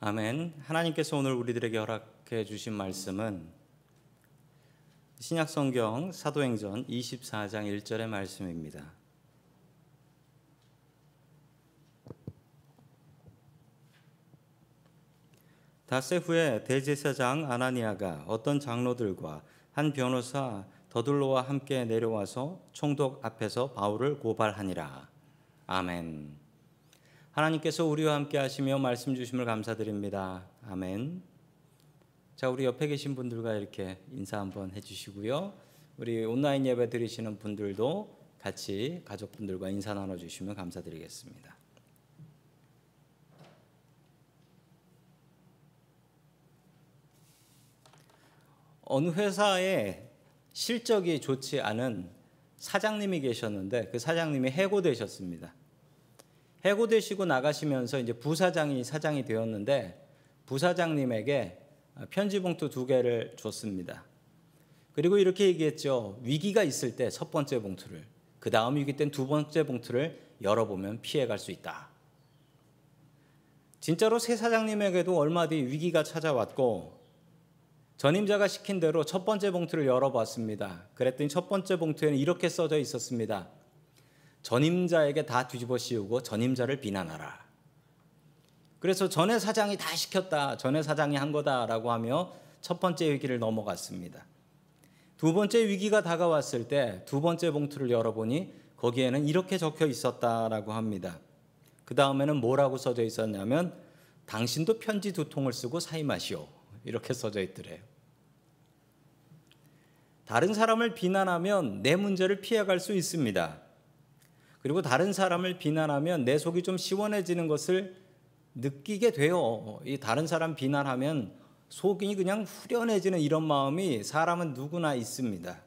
아멘. 하나님께서 오늘 우리들에게 허락해 주신 말씀은 신약 성경 사도행전 24장 1절의 말씀입니다. 닷새 후에 대제사장 아나니아가 어떤 장로들과 한 변호사 더둘로와 함께 내려와서 총독 앞에서 바울을 고발하니라. 아멘. 하나님께서 우리와 함께 하시며 말씀 주심을 감사드립니다. 아멘. 자, 우리 옆에 계신 분들과 이렇게 인사 한번 해 주시고요. 우리 온라인 예배 드리시는 분들도 같이 가족분들과 인사 나눠 주시면 감사드리겠습니다. 어느 회사에 실적이 좋지 않은 사장님이 계셨는데 그 사장님이 해고되셨습니다. 해고되시고 나가시면서 이제 부사장이 사장이 되었는데 부사장님에게 편지 봉투 두 개를 줬습니다. 그리고 이렇게 얘기했죠. 위기가 있을 때 첫 번째 봉투를, 그 다음 위기 땐 두 번째 봉투를 열어보면 피해갈 수 있다. 진짜로 새 사장님에게도 얼마 뒤 위기가 찾아왔고 전임자가 시킨 대로 첫 번째 봉투를 열어봤습니다. 그랬더니 첫 번째 봉투에는 이렇게 써져 있었습니다. 전임자에게 다 뒤집어 씌우고 전임자를 비난하라. 그래서 전에 사장이 다 시켰다. 전에 사장이 한 거다라고 하며 첫 번째 위기를 넘어갔습니다. 두 번째 위기가 다가왔을 때 두 번째 봉투를 열어보니 거기에는 이렇게 적혀 있었다라고 합니다. 그 다음에는 뭐라고 써져 있었냐면 당신도 편지 두 통을 쓰고 사임하시오. 이렇게 써져 있더래요. 다른 사람을 비난하면 내 문제를 피해갈 수 있습니다. 그리고 다른 사람을 비난하면 내 속이 좀 시원해지는 것을 느끼게 돼요. 이 다른 사람 비난하면 속이 그냥 후련해지는 이런 마음이 사람은 누구나 있습니다.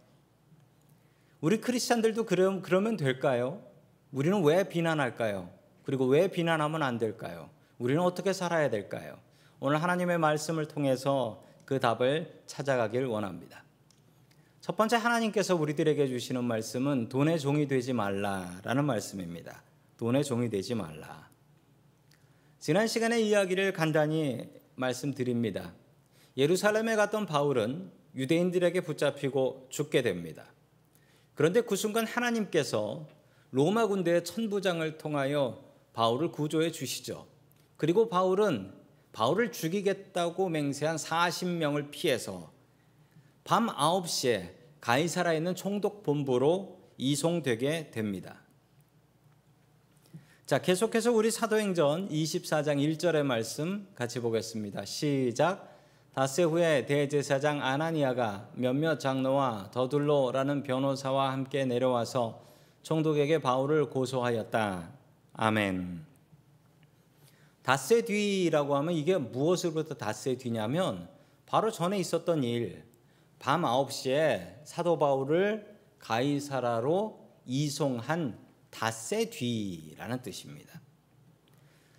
우리 크리스찬들도 그럼, 그러면 될까요? 우리는 왜 비난할까요? 그리고 왜 비난하면 안 될까요? 우리는 어떻게 살아야 될까요? 오늘 하나님의 말씀을 통해서 그 답을 찾아가길 원합니다. 첫 번째 하나님께서 우리들에게 주시는 말씀은 돈의 종이 되지 말라라는 말씀입니다. 돈의 종이 되지 말라. 지난 시간에 이야기를 간단히 말씀드립니다. 예루살렘에 갔던 바울은 유대인들에게 붙잡히고 죽게 됩니다. 그런데 그 순간 하나님께서 로마 군대의 천부장을 통하여 바울을 구조해 주시죠. 그리고 바울은 바울을 죽이겠다고 맹세한 40명을 피해서 밤 9시에 가이사라에 있는 총독 본부로 이송되게 됩니다. 자, 계속해서 우리 사도행전 24장 1절의 말씀 같이 보겠습니다. 시작. 닷새 후에 대제사장 아나니아가 몇몇 장로와 더둘로라는 변호사와 함께 내려와서 총독에게 바울을 고소하였다. 아멘. 닷새 뒤라고 하면 이게 무엇으로부터 닷새 뒤냐면 바로 전에 있었던 일. 밤 9시에 사도 바울을 가이사라로 이송한 닷새 뒤라는 뜻입니다.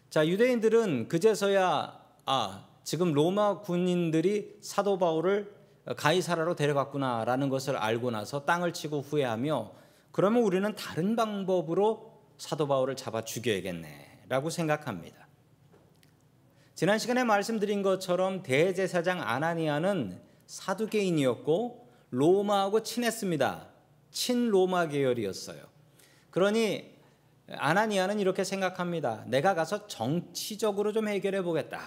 자, 유대인들은 그제서야 아, 지금 로마 군인들이 사도 바울을 가이사라로 데려갔구나라는 것을 알고 나서 땅을 치고 후회하며 그러면 우리는 다른 방법으로 사도 바울을 잡아 죽여야겠네라고 생각합니다. 지난 시간에 말씀드린 것처럼 대제사장 아나니아는 사두개인이었고 로마하고 친했습니다. 친로마 계열이었어요. 그러니 아나니아는 이렇게 생각합니다. 내가 가서 정치적으로 좀 해결해 보겠다.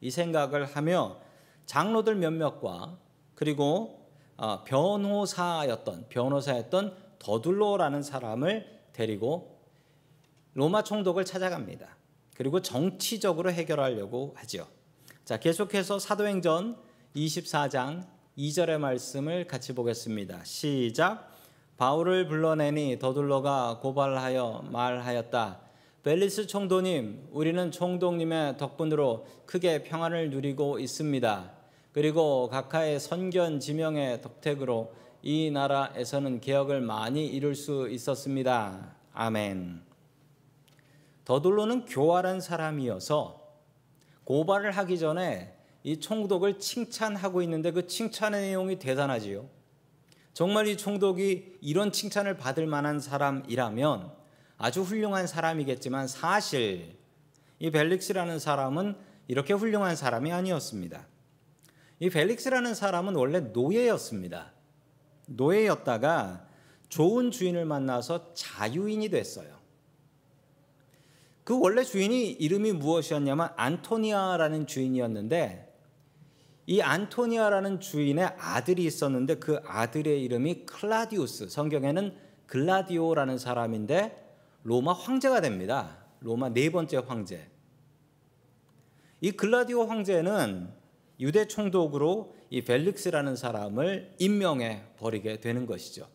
이 생각을 하며 장로들 몇몇과 그리고 어, 변호사였던 변호사였던 더둘로라는 사람을 데리고 로마 총독을 찾아갑니다. 그리고 정치적으로 해결하려고 하죠. 자, 계속해서 사도행전 24장 2절의 말씀을 같이 보겠습니다. 시작. 바울을 불러내니 더둘로가 고발하여 말하였다. 벨리스 총독님, 우리는 총독님의 덕분으로 크게 평안을 누리고 있습니다. 그리고 각하의 선견 지명의 덕택으로 이 나라에서는 개혁을 많이 이룰 수 있었습니다. 아멘. 더둘로는 교활한 사람이어서 고발을 하기 전에 이 총독을 칭찬하고 있는데 그 칭찬의 내용이 대단하지요. 정말 이 총독이 이런 칭찬을 받을 만한 사람이라면 아주 훌륭한 사람이겠지만 사실 이 벨릭스라는 사람은 이렇게 훌륭한 사람이 아니었습니다. 이 펠릭스라는 사람은 원래 노예였습니다. 노예였다가 좋은 주인을 만나서 자유인이 됐어요. 그 원래 주인이 이름이 무엇이었냐면 안토니아라는 주인이었는데 이 안토니아라는 주인의 아들이 있었는데 그 아들의 이름이 클라디우스 성경에는 글라디오라는 사람인데 로마 황제가 됩니다. 로마 네 번째 황제. 이 글라디오 황제는 유대 총독으로 이 벨릭스라는 사람을 임명해 버리게 되는 것이죠.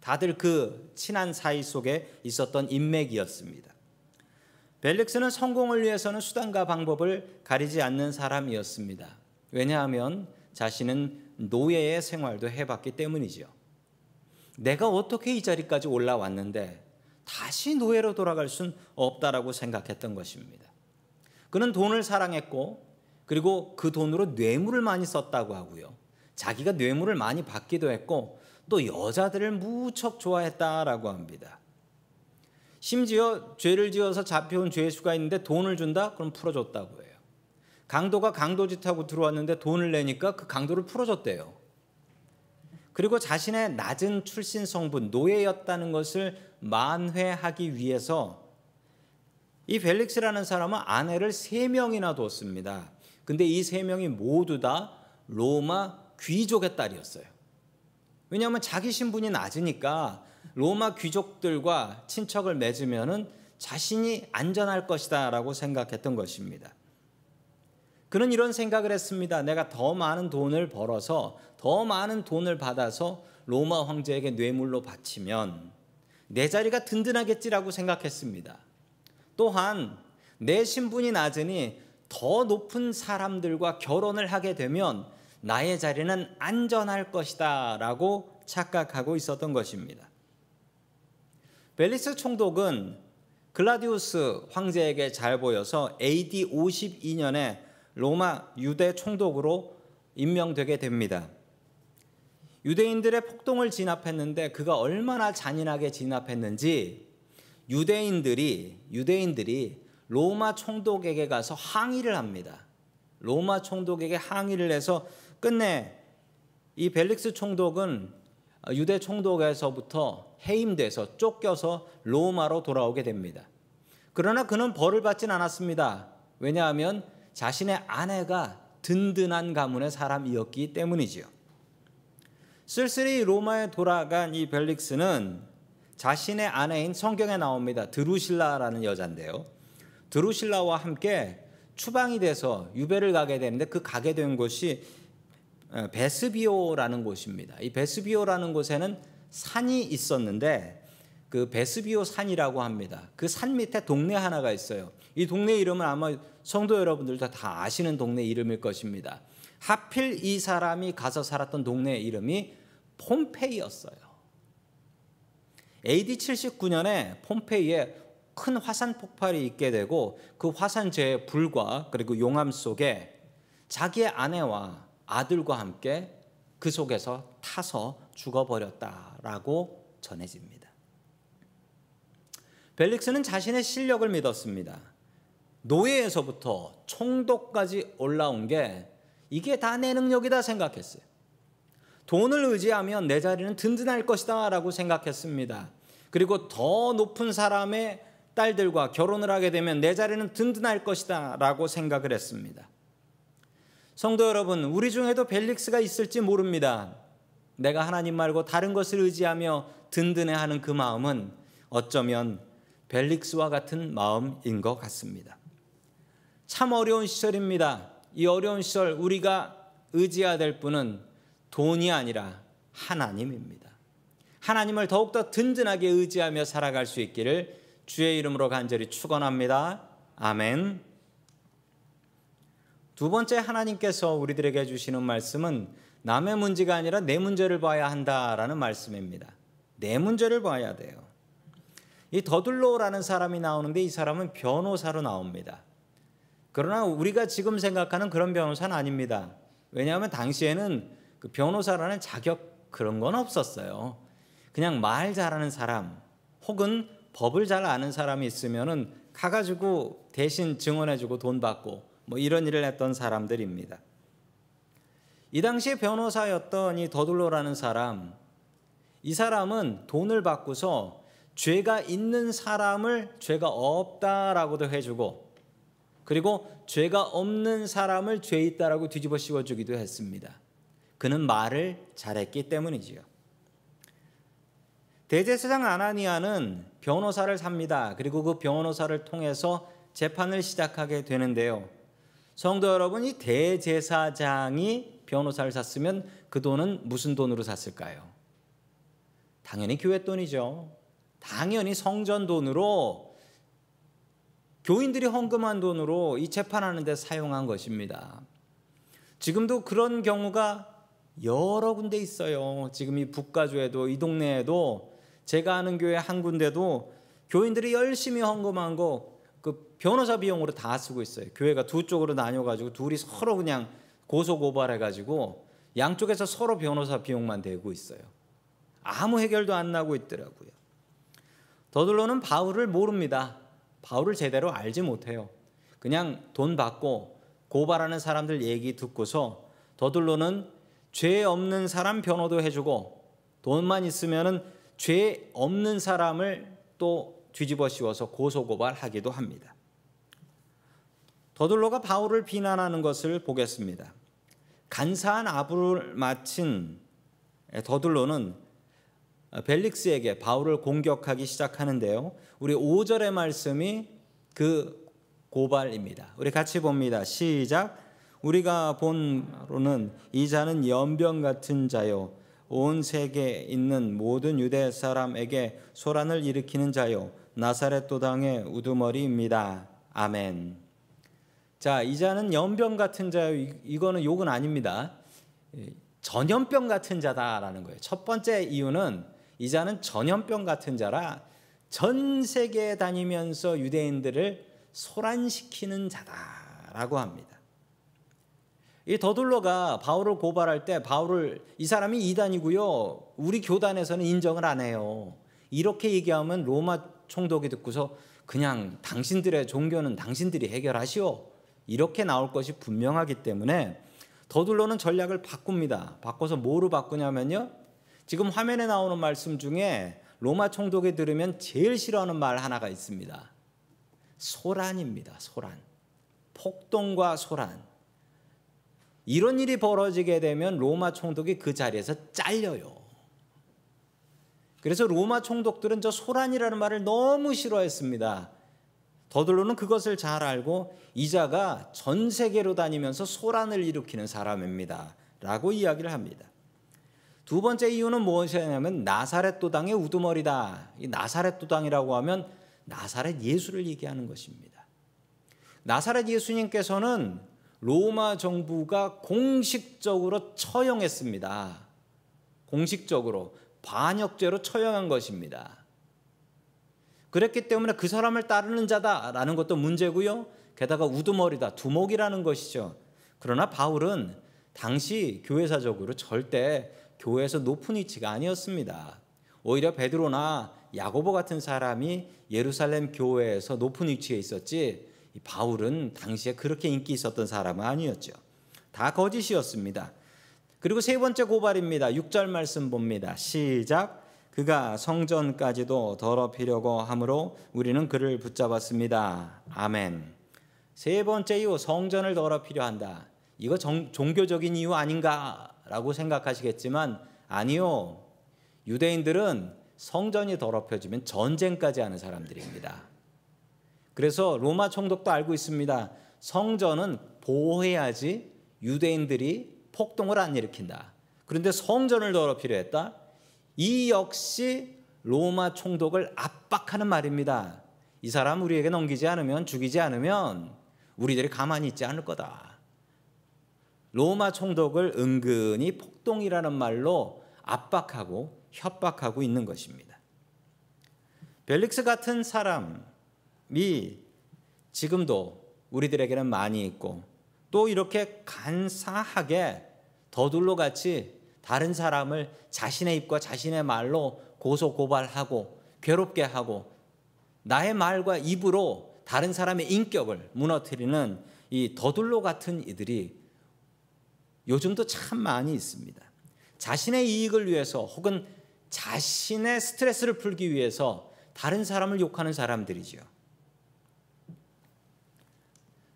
다들 그 친한 사이 속에 있었던 인맥이었습니다. 벨릭스는 성공을 위해서는 수단과 방법을 가리지 않는 사람이었습니다. 왜냐하면 자신은 노예의 생활도 해봤기 때문이지요. 내가 어떻게 이 자리까지 올라왔는데 다시 노예로 돌아갈 순 없다라고 생각했던 것입니다. 그는 돈을 사랑했고 그리고 그 돈으로 뇌물을 많이 썼다고 하고요. 자기가 뇌물을 많이 받기도 했고 또 여자들을 무척 좋아했다라고 합니다. 심지어 죄를 지어서 잡혀온 죄수가 있는데 돈을 준다? 그럼 풀어줬다고 해요. 강도가 강도짓하고 들어왔는데 돈을 내니까 그 강도를 풀어줬대요. 그리고 자신의 낮은 출신 성분, 노예였다는 것을 만회하기 위해서 이 벨릭스라는 사람은 아내를 세 명이나 뒀습니다. 근데 이 세 명이 모두 다 로마 귀족의 딸이었어요. 왜냐하면 자기 신분이 낮으니까 로마 귀족들과 친척을 맺으면은 자신이 안전할 것이다라고 생각했던 것입니다. 그는 이런 생각을 했습니다. 내가 더 많은 돈을 벌어서 더 많은 돈을 받아서 로마 황제에게 뇌물로 바치면 내 자리가 든든하겠지라고 생각했습니다. 또한 내 신분이 낮으니 더 높은 사람들과 결혼을 하게 되면 나의 자리는 안전할 것이다 라고 착각하고 있었던 것입니다. 벨리스 총독은 글라디우스 황제에게 잘 보여서 AD 52년에 로마 유대 총독으로 임명되게 됩니다. 유대인들의 폭동을 진압했는데 그가 얼마나 잔인하게 진압했는지 유대인들이 유대인들이 로마 총독에게 가서 항의를 합니다. 로마 총독에게 항의를 해서 끝내 이 벨릭스 총독은 유대 총독에서부터 해임돼서 쫓겨서 로마로 돌아오게 됩니다. 그러나 그는 벌을 받진 않았습니다. 왜냐하면 자신의 아내가 든든한 가문의 사람이었기 때문이지요. 쓸쓸히 로마에 돌아간 이 벨릭스는 자신의 아내인 성경에 나옵니다. 드루실라라는 여자인데요. 드루실라와 함께 추방이 돼서 유배를 가게 되는데 그 가게 된 곳이 어, 베스비오라는 곳입니다. 이 베스비오라는 곳에는 산이 있었는데 그 베스비오 산이라고 합니다. 그 산 밑에 동네 하나가 있어요. 이 동네 이름은 아마 성도 여러분들도 다 아시는 동네 이름일 것입니다. 하필 이 사람이 가서 살았던 동네 이름이 폼페이였어요. AD 79년에 폼페이에 큰 화산 폭발이 있게 되고 그 화산재의 불과 그리고 용암 속에 자기의 아내와 아들과 함께 그 속에서 타서 죽어버렸다라고 전해집니다. 벨릭스는 자신의 실력을 믿었습니다. 노예에서부터 총독까지 올라온 게 이게 다 내 능력이다 생각했어요. 돈을 의지하면 내 자리는 든든할 것이다 라고 생각했습니다. 그리고 더 높은 사람의 딸들과 결혼을 하게 되면 내 자리는 든든할 것이다 라고 생각을 했습니다. 성도 여러분, 우리 중에도 벨릭스가 있을지 모릅니다. 내가 하나님 말고 다른 것을 의지하며 든든해하는 그 마음은 어쩌면 벨릭스와 같은 마음인 것 같습니다. 참 어려운 시절입니다. 이 어려운 시절 우리가 의지해야 될 분은 돈이 아니라 하나님입니다. 하나님을 더욱더 든든하게 의지하며 살아갈 수 있기를 주의 이름으로 간절히 축원합니다. 아멘. 두 번째 하나님께서 우리들에게 주시는 말씀은 남의 문제가 아니라 내 문제를 봐야 한다라는 말씀입니다. 내 문제를 봐야 돼요. 이 더둘로라는 사람이 나오는데 이 사람은 변호사로 나옵니다. 그러나 우리가 지금 생각하는 그런 변호사는 아닙니다. 왜냐하면 당시에는 그 변호사라는 자격 그런 건 없었어요. 그냥 말 잘하는 사람 혹은 법을 잘 아는 사람이 있으면은 가가지고 대신 증언해주고 돈 받고 뭐 이런 일을 했던 사람들입니다. 이 당시에 변호사였던 이 더둘로라는 사람, 이 사람은 돈을 받고서 죄가 있는 사람을 죄가 없다라고도 해주고, 그리고 죄가 없는 사람을 죄 있다라고 뒤집어 씌워주기도 했습니다. 그는 말을 잘했기 때문이지요. 대제사장 아나니아는 변호사를 삽니다. 그리고 그 변호사를 통해서 재판을 시작하게 되는데요. 성도 여러분, 이 대제사장이 변호사를 샀으면 그 돈은 무슨 돈으로 샀을까요? 당연히 교회 돈이죠. 당연히 성전 돈으로 교인들이 헌금한 돈으로 이 재판하는 데 사용한 것입니다. 지금도 그런 경우가 여러 군데 있어요. 지금 이 북가주에도 이 동네에도 제가 아는 교회 한 군데도 교인들이 열심히 헌금한 거 그 변호사 비용으로 다 쓰고 있어요. 교회가 두 쪽으로 나뉘어 가지고 둘이 서로 그냥 고소 고발해 가지고 양쪽에서 서로 변호사 비용만 대고 있어요. 아무 해결도 안 나고 있더라고요. 더들로는 바울을 모릅니다. 바울을 제대로 알지 못해요. 그냥 돈 받고 고발하는 사람들 얘기 듣고서 더들로는 죄 없는 사람 변호도 해주고 돈만 있으면은 죄 없는 사람을 또 뒤집어 씌워서 고소고발하기도 합니다. 더둘로가 바울을 비난하는 것을 보겠습니다. 간사한 아부를 마친 더둘로는 벨릭스에게 바울을 공격하기 시작하는데요. 우리 5절의 말씀이 그 고발입니다. 우리 같이 봅니다. 시작. 우리가 본로는 이 자는 연병 같은 자요 온 세계에 있는 모든 유대 사람에게 소란을 일으키는 자요 나사렛 도당의 우두머리입니다. 아멘. 자, 이 자는 연병 같은 자요. 이거는 욕은 아닙니다. 전염병 같은 자다라는 거예요. 첫 번째 이유는 이 자는 전염병 같은 자라 전 세계에 다니면서 유대인들을 소란시키는 자다라고 합니다. 이 더둘러가 바울을 고발할 때 바울을 이 사람이 이단이고요. 우리 교단에서는 인정을 안 해요. 이렇게 얘기하면 로마 총독이 듣고서 그냥 당신들의 종교는 당신들이 해결하시오. 이렇게 나올 것이 분명하기 때문에 더둘러는 전략을 바꿉니다. 바꿔서 뭐로 바꾸냐면요. 지금 화면에 나오는 말씀 중에 로마 총독이 들으면 제일 싫어하는 말 하나가 있습니다. 소란입니다. 소란. 폭동과 소란. 이런 일이 벌어지게 되면 로마 총독이 그 자리에서 잘려요. 그래서 로마 총독들은 저 소란이라는 말을 너무 싫어했습니다. 더들로는 그것을 잘 알고 이자가 전 세계로 다니면서 소란을 일으키는 사람입니다. 라고 이야기를 합니다. 두 번째 이유는 무엇이냐면 나사렛 도당의 우두머리다. 이 나사렛 도당이라고 하면 나사렛 예수를 얘기하는 것입니다. 나사렛 예수님께서는 로마 정부가 공식적으로 처형했습니다. 공식적으로 반역죄로 처형한 것입니다. 그랬기 때문에 그 사람을 따르는 자다라는 것도 문제고요. 게다가 우두머리다, 두목이라는 것이죠. 그러나 바울은 당시 교회사적으로 절대 교회에서 높은 위치가 아니었습니다. 오히려 베드로나 야고보 같은 사람이 예루살렘 교회에서 높은 위치에 있었지 바울은 당시에 그렇게 인기 있었던 사람은 아니었죠. 다 거짓이었습니다. 그리고 세 번째 고발입니다. 6절 말씀 봅니다. 시작. 그가 성전까지도 더럽히려고 하므로 우리는 그를 붙잡았습니다. 아멘. 세 번째 이유 성전을 더럽히려 한다. 이거 정, 종교적인 이유 아닌가 라고 생각하시겠지만 아니요. 유대인들은 성전이 더럽혀지면 전쟁까지 하는 사람들입니다. 그래서 로마 총독도 알고 있습니다. 성전은 보호해야지 유대인들이 폭동을 안 일으킨다. 그런데 성전을 더럽히려 했다. 이 역시 로마 총독을 압박하는 말입니다. 이 사람 우리에게 넘기지 않으면 죽이지 않으면 우리들이 가만히 있지 않을 거다. 로마 총독을 은근히 폭동이라는 말로 압박하고 협박하고 있는 것입니다. 벨릭스 같은 사람이 지금도 우리들에게는 많이 있고 또 이렇게 간사하게 더둘로 같이 다른 사람을 자신의 입과 자신의 말로 고소 고발하고 괴롭게 하고 나의 말과 입으로 다른 사람의 인격을 무너뜨리는 이 더둘로 같은 이들이 요즘도 참 많이 있습니다. 자신의 이익을 위해서 혹은 자신의 스트레스를 풀기 위해서 다른 사람을 욕하는 사람들이죠.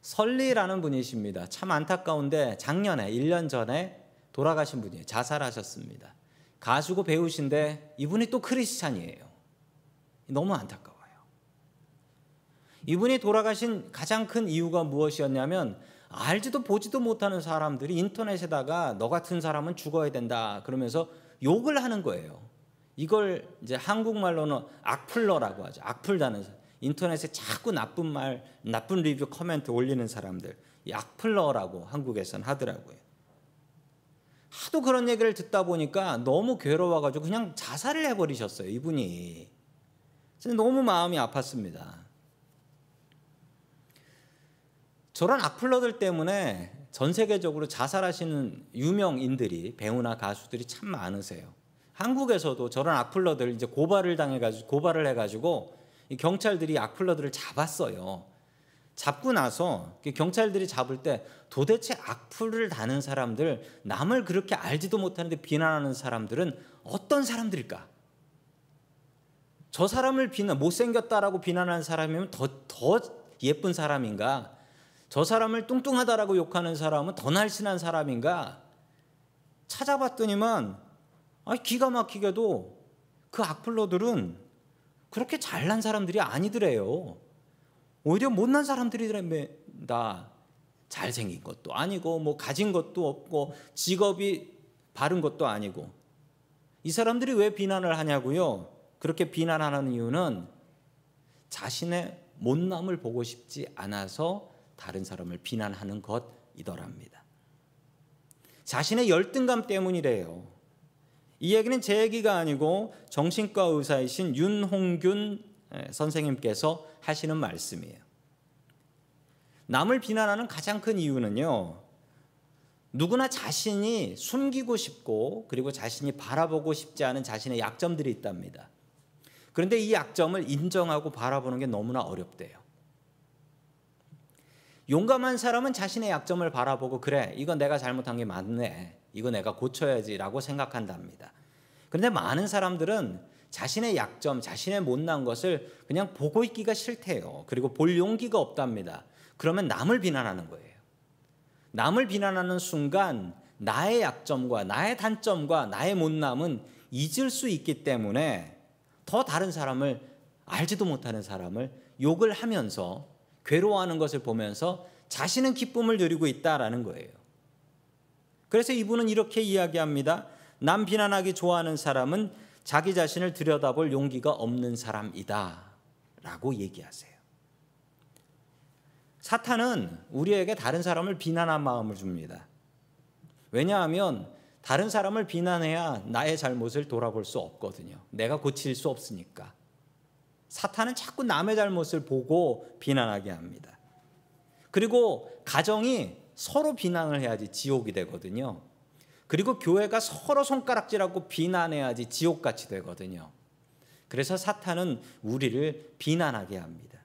설리라는 분이십니다. 참 안타까운데 작년에 1년 전에 돌아가신 분이에요. 자살하셨습니다. 가수고 배우신데 이분이 또 크리스찬이에요. 너무 안타까워요. 이분이 돌아가신 가장 큰 이유가 무엇이었냐면 알지도 보지도 못하는 사람들이 인터넷에다가 너 같은 사람은 죽어야 된다 그러면서 욕을 하는 거예요. 이걸 이제 한국말로는 악플러라고 하죠. 악플다는 인터넷에 자꾸 나쁜 말, 나쁜 리뷰 코멘트 올리는 사람들, 이 악플러라고 한국에선 하더라고요. 하도 그런 얘기를 듣다 보니까 너무 괴로워가지고 그냥 자살을 해버리셨어요. 이분이. 너무 마음이 아팠습니다. 저런 악플러들 때문에 전 세계적으로 자살하시는 유명인들이 배우나 가수들이 참 많으세요. 한국에서도 저런 악플러들 이제 고발을 당해가지고 고발을 해가지고 경찰들이 악플러들을 잡았어요. 잡고 나서 경찰들이 잡을 때 도대체 악플을 다는 사람들, 남을 그렇게 알지도 못하는데 비난하는 사람들은 어떤 사람들일까? 저 사람을 비난, 못생겼다라고 비난하는 사람이면 더, 더 예쁜 사람인가? 저 사람을 뚱뚱하다라고 욕하는 사람은 더 날씬한 사람인가? 찾아봤더니만 아, 기가 막히게도 그 악플러들은 그렇게 잘난 사람들이 아니더래요. 오히려 못난 사람들이랍니다. 잘생긴 것도 아니고 뭐 가진 것도 없고 직업이 바른 것도 아니고 이 사람들이 왜 비난을 하냐고요? 그렇게 비난하는 이유는 자신의 못남을 보고 싶지 않아서 다른 사람을 비난하는 것이더랍니다. 자신의 열등감 때문이래요. 이 얘기는 제 얘기가 아니고 정신과 의사이신 윤홍균 선생님께서 하시는 말씀이에요. 남을 비난하는 가장 큰 이유는요. 누구나 자신이 숨기고 싶고 그리고 자신이 바라보고 싶지 않은 자신의 약점들이 있답니다. 그런데 이 약점을 인정하고 바라보는 게 너무나 어렵대요. 용감한 사람은 자신의 약점을 바라보고 그래 이건 내가 잘못한 게 맞네 이거 내가 고쳐야지라고 생각한답니다. 그런데 많은 사람들은 자신의 약점, 자신의 못난 것을 그냥 보고 있기가 싫대요. 그리고 볼 용기가 없답니다. 그러면 남을 비난하는 거예요. 남을 비난하는 순간 나의 약점과 나의 단점과 나의 못남은 잊을 수 있기 때문에 더 다른 사람을 알지도 못하는 사람을 욕을 하면서 괴로워하는 것을 보면서 자신은 기쁨을 누리고 있다라는 거예요. 그래서 이분은 이렇게 이야기합니다. 남 비난하기 좋아하는 사람은 자기 자신을 들여다볼 용기가 없는 사람이다. 라고 얘기하세요. 사탄은 우리에게 다른 사람을 비난한 마음을 줍니다. 왜냐하면 다른 사람을 비난해야 나의 잘못을 돌아볼 수 없거든요. 내가 고칠 수 없으니까. 사탄은 자꾸 남의 잘못을 보고 비난하게 합니다. 그리고 가정이 서로 비난을 해야지 지옥이 되거든요. 그리고 교회가 서로 손가락질하고 비난해야지 지옥같이 되거든요. 그래서 사탄은 우리를 비난하게 합니다.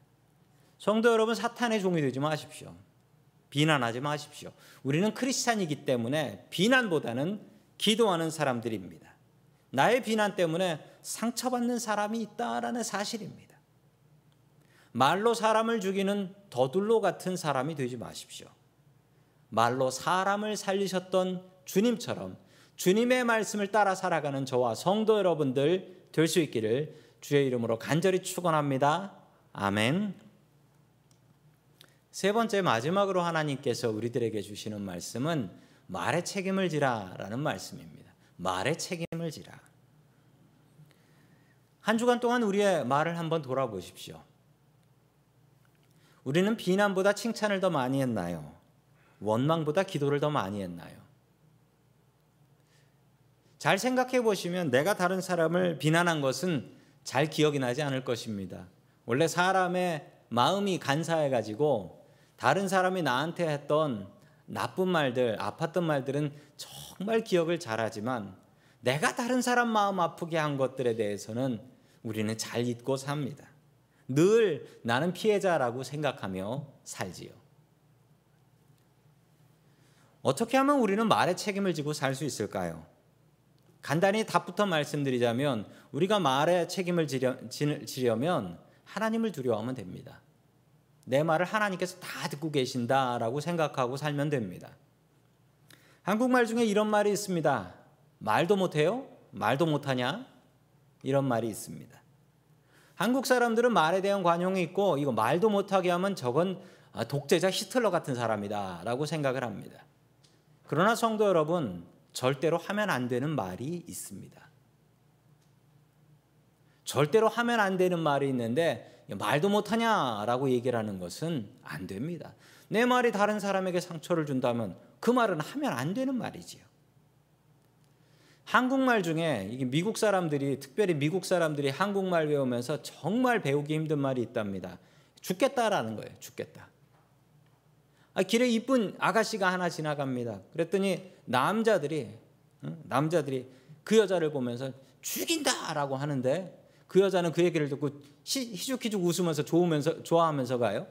성도 여러분, 사탄의 종이 되지 마십시오. 비난하지 마십시오. 우리는 크리스찬이기 때문에 비난보다는 기도하는 사람들입니다. 나의 비난 때문에 상처받는 사람이 있다라는 사실입니다. 말로 사람을 죽이는 더둘로 같은 사람이 되지 마십시오. 말로 사람을 살리셨던 주님처럼 주님의 말씀을 따라 살아가는 저와 성도 여러분들 될 수 있기를 주의 이름으로 간절히 축원합니다. 아멘. 세 번째 마지막으로 하나님께서 우리들에게 주시는 말씀은 말의 책임을 지라라는 말씀입니다. 말의 책임을 지라. 한 주간 동안 우리의 말을 한번 돌아보십시오. 우리는 비난보다 칭찬을 더 많이 했나요? 원망보다 기도를 더 많이 했나요? 잘 생각해 보시면 내가 다른 사람을 비난한 것은 잘 기억이 나지 않을 것입니다. 원래 사람의 마음이 간사해 가지고 다른 사람이 나한테 했던 나쁜 말들, 아팠던 말들은 정말 기억을 잘하지만 내가 다른 사람 마음 아프게 한 것들에 대해서는 우리는 잘 잊고 삽니다. 늘 나는 피해자라고 생각하며 살지요. 어떻게 하면 우리는 말의 책임을 지고 살 수 있을까요? 간단히 답부터 말씀드리자면 우리가 말의 책임을 지려, 면 하나님을 두려워하면 됩니다. 내 말을 하나님께서 다 듣고 계신다라고 생각하고 살면 됩니다. 한국말 중에 이런 말이 있습니다. 말도 못해요? 말도 못하냐? 이런 말이 있습니다. 한국 사람들은 말에 대한 관용이 있고 이거 말도 못하게 하면 저건 독재자 히틀러 같은 사람이다라고 생각을 합니다. 그러나 성도 여러분 절대로 하면 안 되는 말이 있습니다. 절대로 하면 안 되는 말이 있는데 말도 못하냐라고 얘기를 하는 것은 안 됩니다. 내 말이 다른 사람에게 상처를 준다면 그 말은 하면 안 되는 말이지요. 한국말 중에 이게 미국 사람들이 특별히 미국 사람들이 한국말 배우면서 정말 배우기 힘든 말이 있답니다. 죽겠다라는 거예요. 죽겠다. 아, 길에 이쁜 아가씨가 하나 지나갑니다. 그랬더니 남자들이 남자들이 그 여자를 보면서 죽인다라고 하는데 그 여자는 그 얘기를 듣고 희죽희죽 웃으면서 좋으면서 좋아하면서 가요.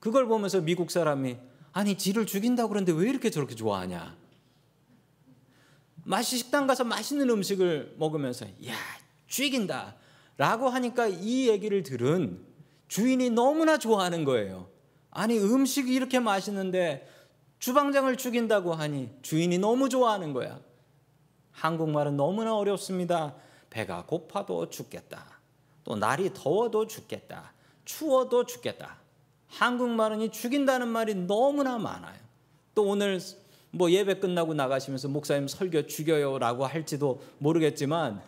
그걸 보면서 미국 사람이 아니 지를 죽인다고 그러는데 왜 이렇게 저렇게 좋아하냐? 맛이 식당 가서 맛있는 음식을 먹으면서 야 죽인다 라고 하니까 이 얘기를 들은 주인이 너무나 좋아하는 거예요. 아니 음식이 이렇게 맛있는데 주방장을 죽인다고 하니 주인이 너무 좋아하는 거야. 한국말은 너무나 어렵습니다. 배가 고파도 죽겠다. 또 날이 더워도 죽겠다. 추워도 죽겠다. 한국말은 이 죽인다는 말이 너무나 많아요. 또 오늘 뭐 예배 끝나고 나가시면서 목사님 설교 죽여요라고 할지도 모르겠지만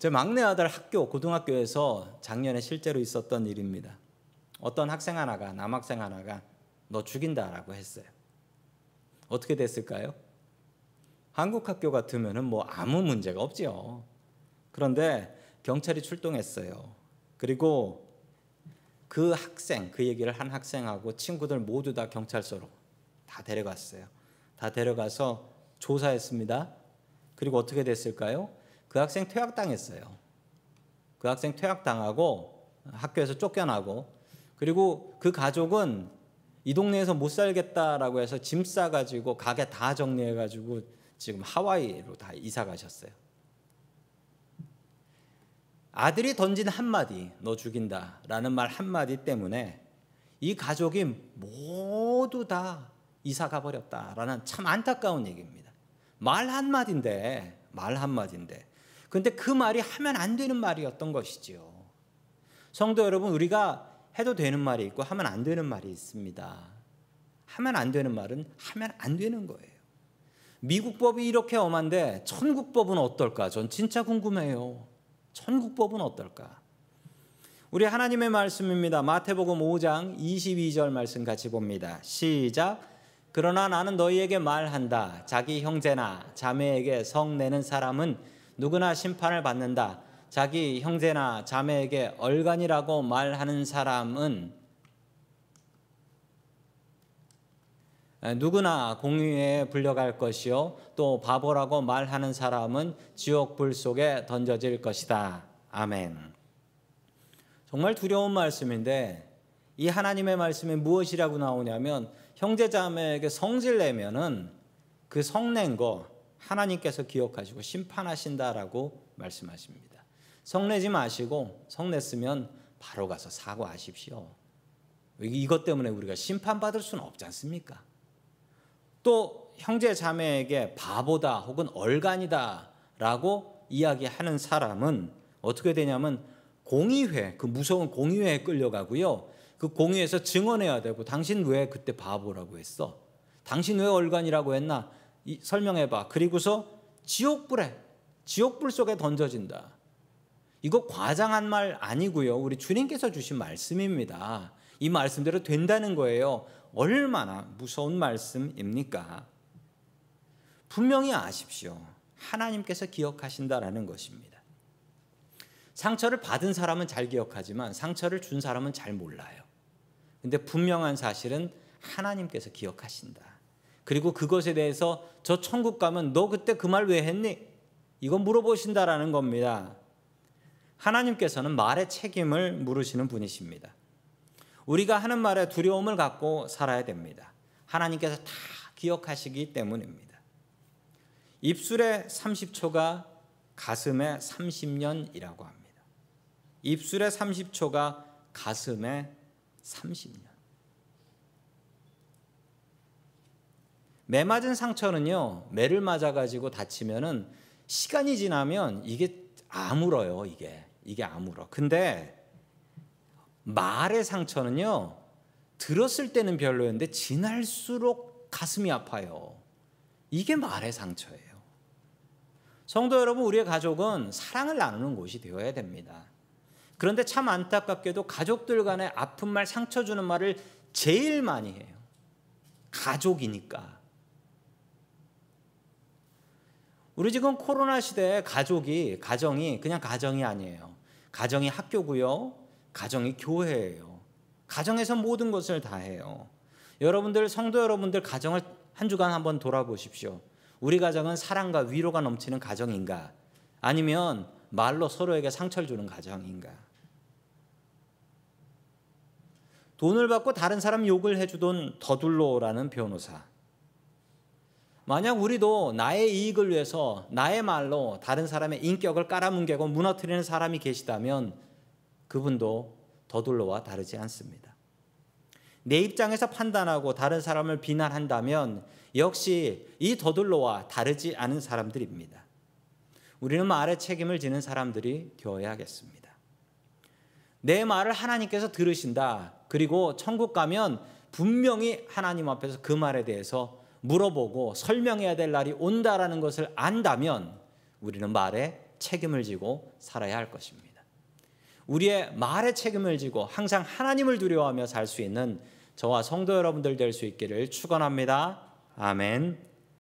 제 막내 아들 학교 고등학교에서 작년에 실제로 있었던 일입니다. 어떤 학생 하나가 남학생 하나가 너 죽인다라고 했어요. 어떻게 됐을까요? 한국 학교 같으면은 뭐 아무 문제가 없지요. 그런데 경찰이 출동했어요. 그리고 그 학생, 그 얘기를 한 학생하고 친구들 모두 다 경찰서로 다 데려갔어요. 다 데려가서 조사했습니다. 그리고 어떻게 됐을까요? 그 학생 퇴학당했어요. 그 학생 퇴학당하고 학교에서 쫓겨나고 그리고 그 가족은 이 동네에서 못 살겠다라고 해서 짐 싸가지고 가게 다 정리해가지고 지금 하와이로 다 이사 가셨어요. 아들이 던진 한마디, 너 죽인다. 라는 말 한마디 때문에 이 가족이 모두 다 이사 가 버렸다라는 참 안타까운 얘기입니다. 말 한마디인데, 말 한마디인데. 근데 그 말이 하면 안 되는 말이었던 것이지요. 성도 여러분, 우리가 해도 되는 말이 있고 하면 안 되는 말이 있습니다. 하면 안 되는 말은 하면 안 되는 거예요. 미국 법이 이렇게 엄한데 천국 법은 어떨까? 전 진짜 궁금해요. 천국법은 어떨까? 우리 하나님의 말씀입니다. 마태복음 5장 22절 말씀 같이 봅니다. 시작. 그러나 나는 너희에게 말한다. 자기 형제나 자매에게 성 내는 사람은 누구나 심판을 받는다. 자기 형제나 자매에게 얼간이라고 말하는 사람은 누구나 공유에 불려갈 것이요 또 바보라고 말하는 사람은 지옥 불 속에 던져질 것이다. 아멘. 정말 두려운 말씀인데 이 하나님의 말씀이 무엇이라고 나오냐면 형제자매에게 성질 내면은 그 성낸 거 하나님께서 기억하시고 심판하신다라고 말씀하십니다. 성내지 마시고 성냈으면 바로 가서 사과하십시오. 이것 때문에 우리가 심판받을 수는 없지 않습니까? 또 형제 자매에게 바보다 혹은 얼간이다라고 이야기하는 사람은 어떻게 되냐면 공의회 그 무서운 공의회에 끌려가고요. 그 공의회에서 증언해야 되고 당신 왜 그때 바보라고 했어? 당신 왜 얼간이라고 했나? 이, 설명해봐. 그리고서 지옥불에 지옥불 속에 던져진다. 이거 과장한 말 아니고요. 우리 주님께서 주신 말씀입니다. 이 말씀대로 된다는 거예요. 얼마나 무서운 말씀입니까? 분명히 아십시오. 하나님께서 기억하신다라는 것입니다. 상처를 받은 사람은 잘 기억하지만 상처를 준 사람은 잘 몰라요. 근데 분명한 사실은 하나님께서 기억하신다. 그리고 그것에 대해서 저 천국 가면 너 그때 그 말 왜 했니? 이거 물어보신다라는 겁니다. 하나님께서는 말의 책임을 물으시는 분이십니다. 우리가 하는 말에 두려움을 갖고 살아야 됩니다. 하나님께서 다 기억하시기 때문입니다. 입술에 30초가 가슴에 30년이라고 합니다. 입술에 30초가 가슴에 30년. 매 맞은 상처는요, 매를 맞아가지고 다치면은 시간이 지나면 이게 아물어요, 이게. 이게 아물어. 근데 말의 상처는요, 들었을 때는 별로였는데 지날수록 가슴이 아파요. 이게 말의 상처예요. 성도 여러분, 우리의 가족은 사랑을 나누는 곳이 되어야 됩니다. 그런데 참 안타깝게도 가족들 간에 아픈 말, 상처 주는 말을 제일 많이 해요. 가족이니까. 우리 지금 코로나 시대에 가족이, 가정이 그냥 가정이 아니에요. 가정이 학교고요. 가정이 교회예요. 가정에서 모든 것을 다 해요. 여러분들, 성도 여러분들 가정을 한 주간 한번 돌아보십시오. 우리 가정은 사랑과 위로가 넘치는 가정인가? 아니면 말로 서로에게 상처를 주는 가정인가? 돈을 받고 다른 사람 욕을 해주던 더둘로라는 변호사. 만약 우리도 나의 이익을 위해서 나의 말로 다른 사람의 인격을 깔아뭉개고 무너뜨리는 사람이 계시다면 그분도 더둘로와 다르지 않습니다. 내 입장에서 판단하고 다른 사람을 비난한다면 역시 이 더둘로와 다르지 않은 사람들입니다. 우리는 말에 책임을 지는 사람들이 되어야겠습니다. 내 말을 하나님께서 들으신다. 그리고 천국 가면 분명히 하나님 앞에서 그 말에 대해서 물어보고 설명해야 될 날이 온다라는 것을 안다면 우리는 말에 책임을 지고 살아야 할 것입니다. 우리의 말에 책임을 지고 항상 하나님을 두려워하며 살 수 있는 저와 성도 여러분들 될 수 있기를 축원합니다. 아멘.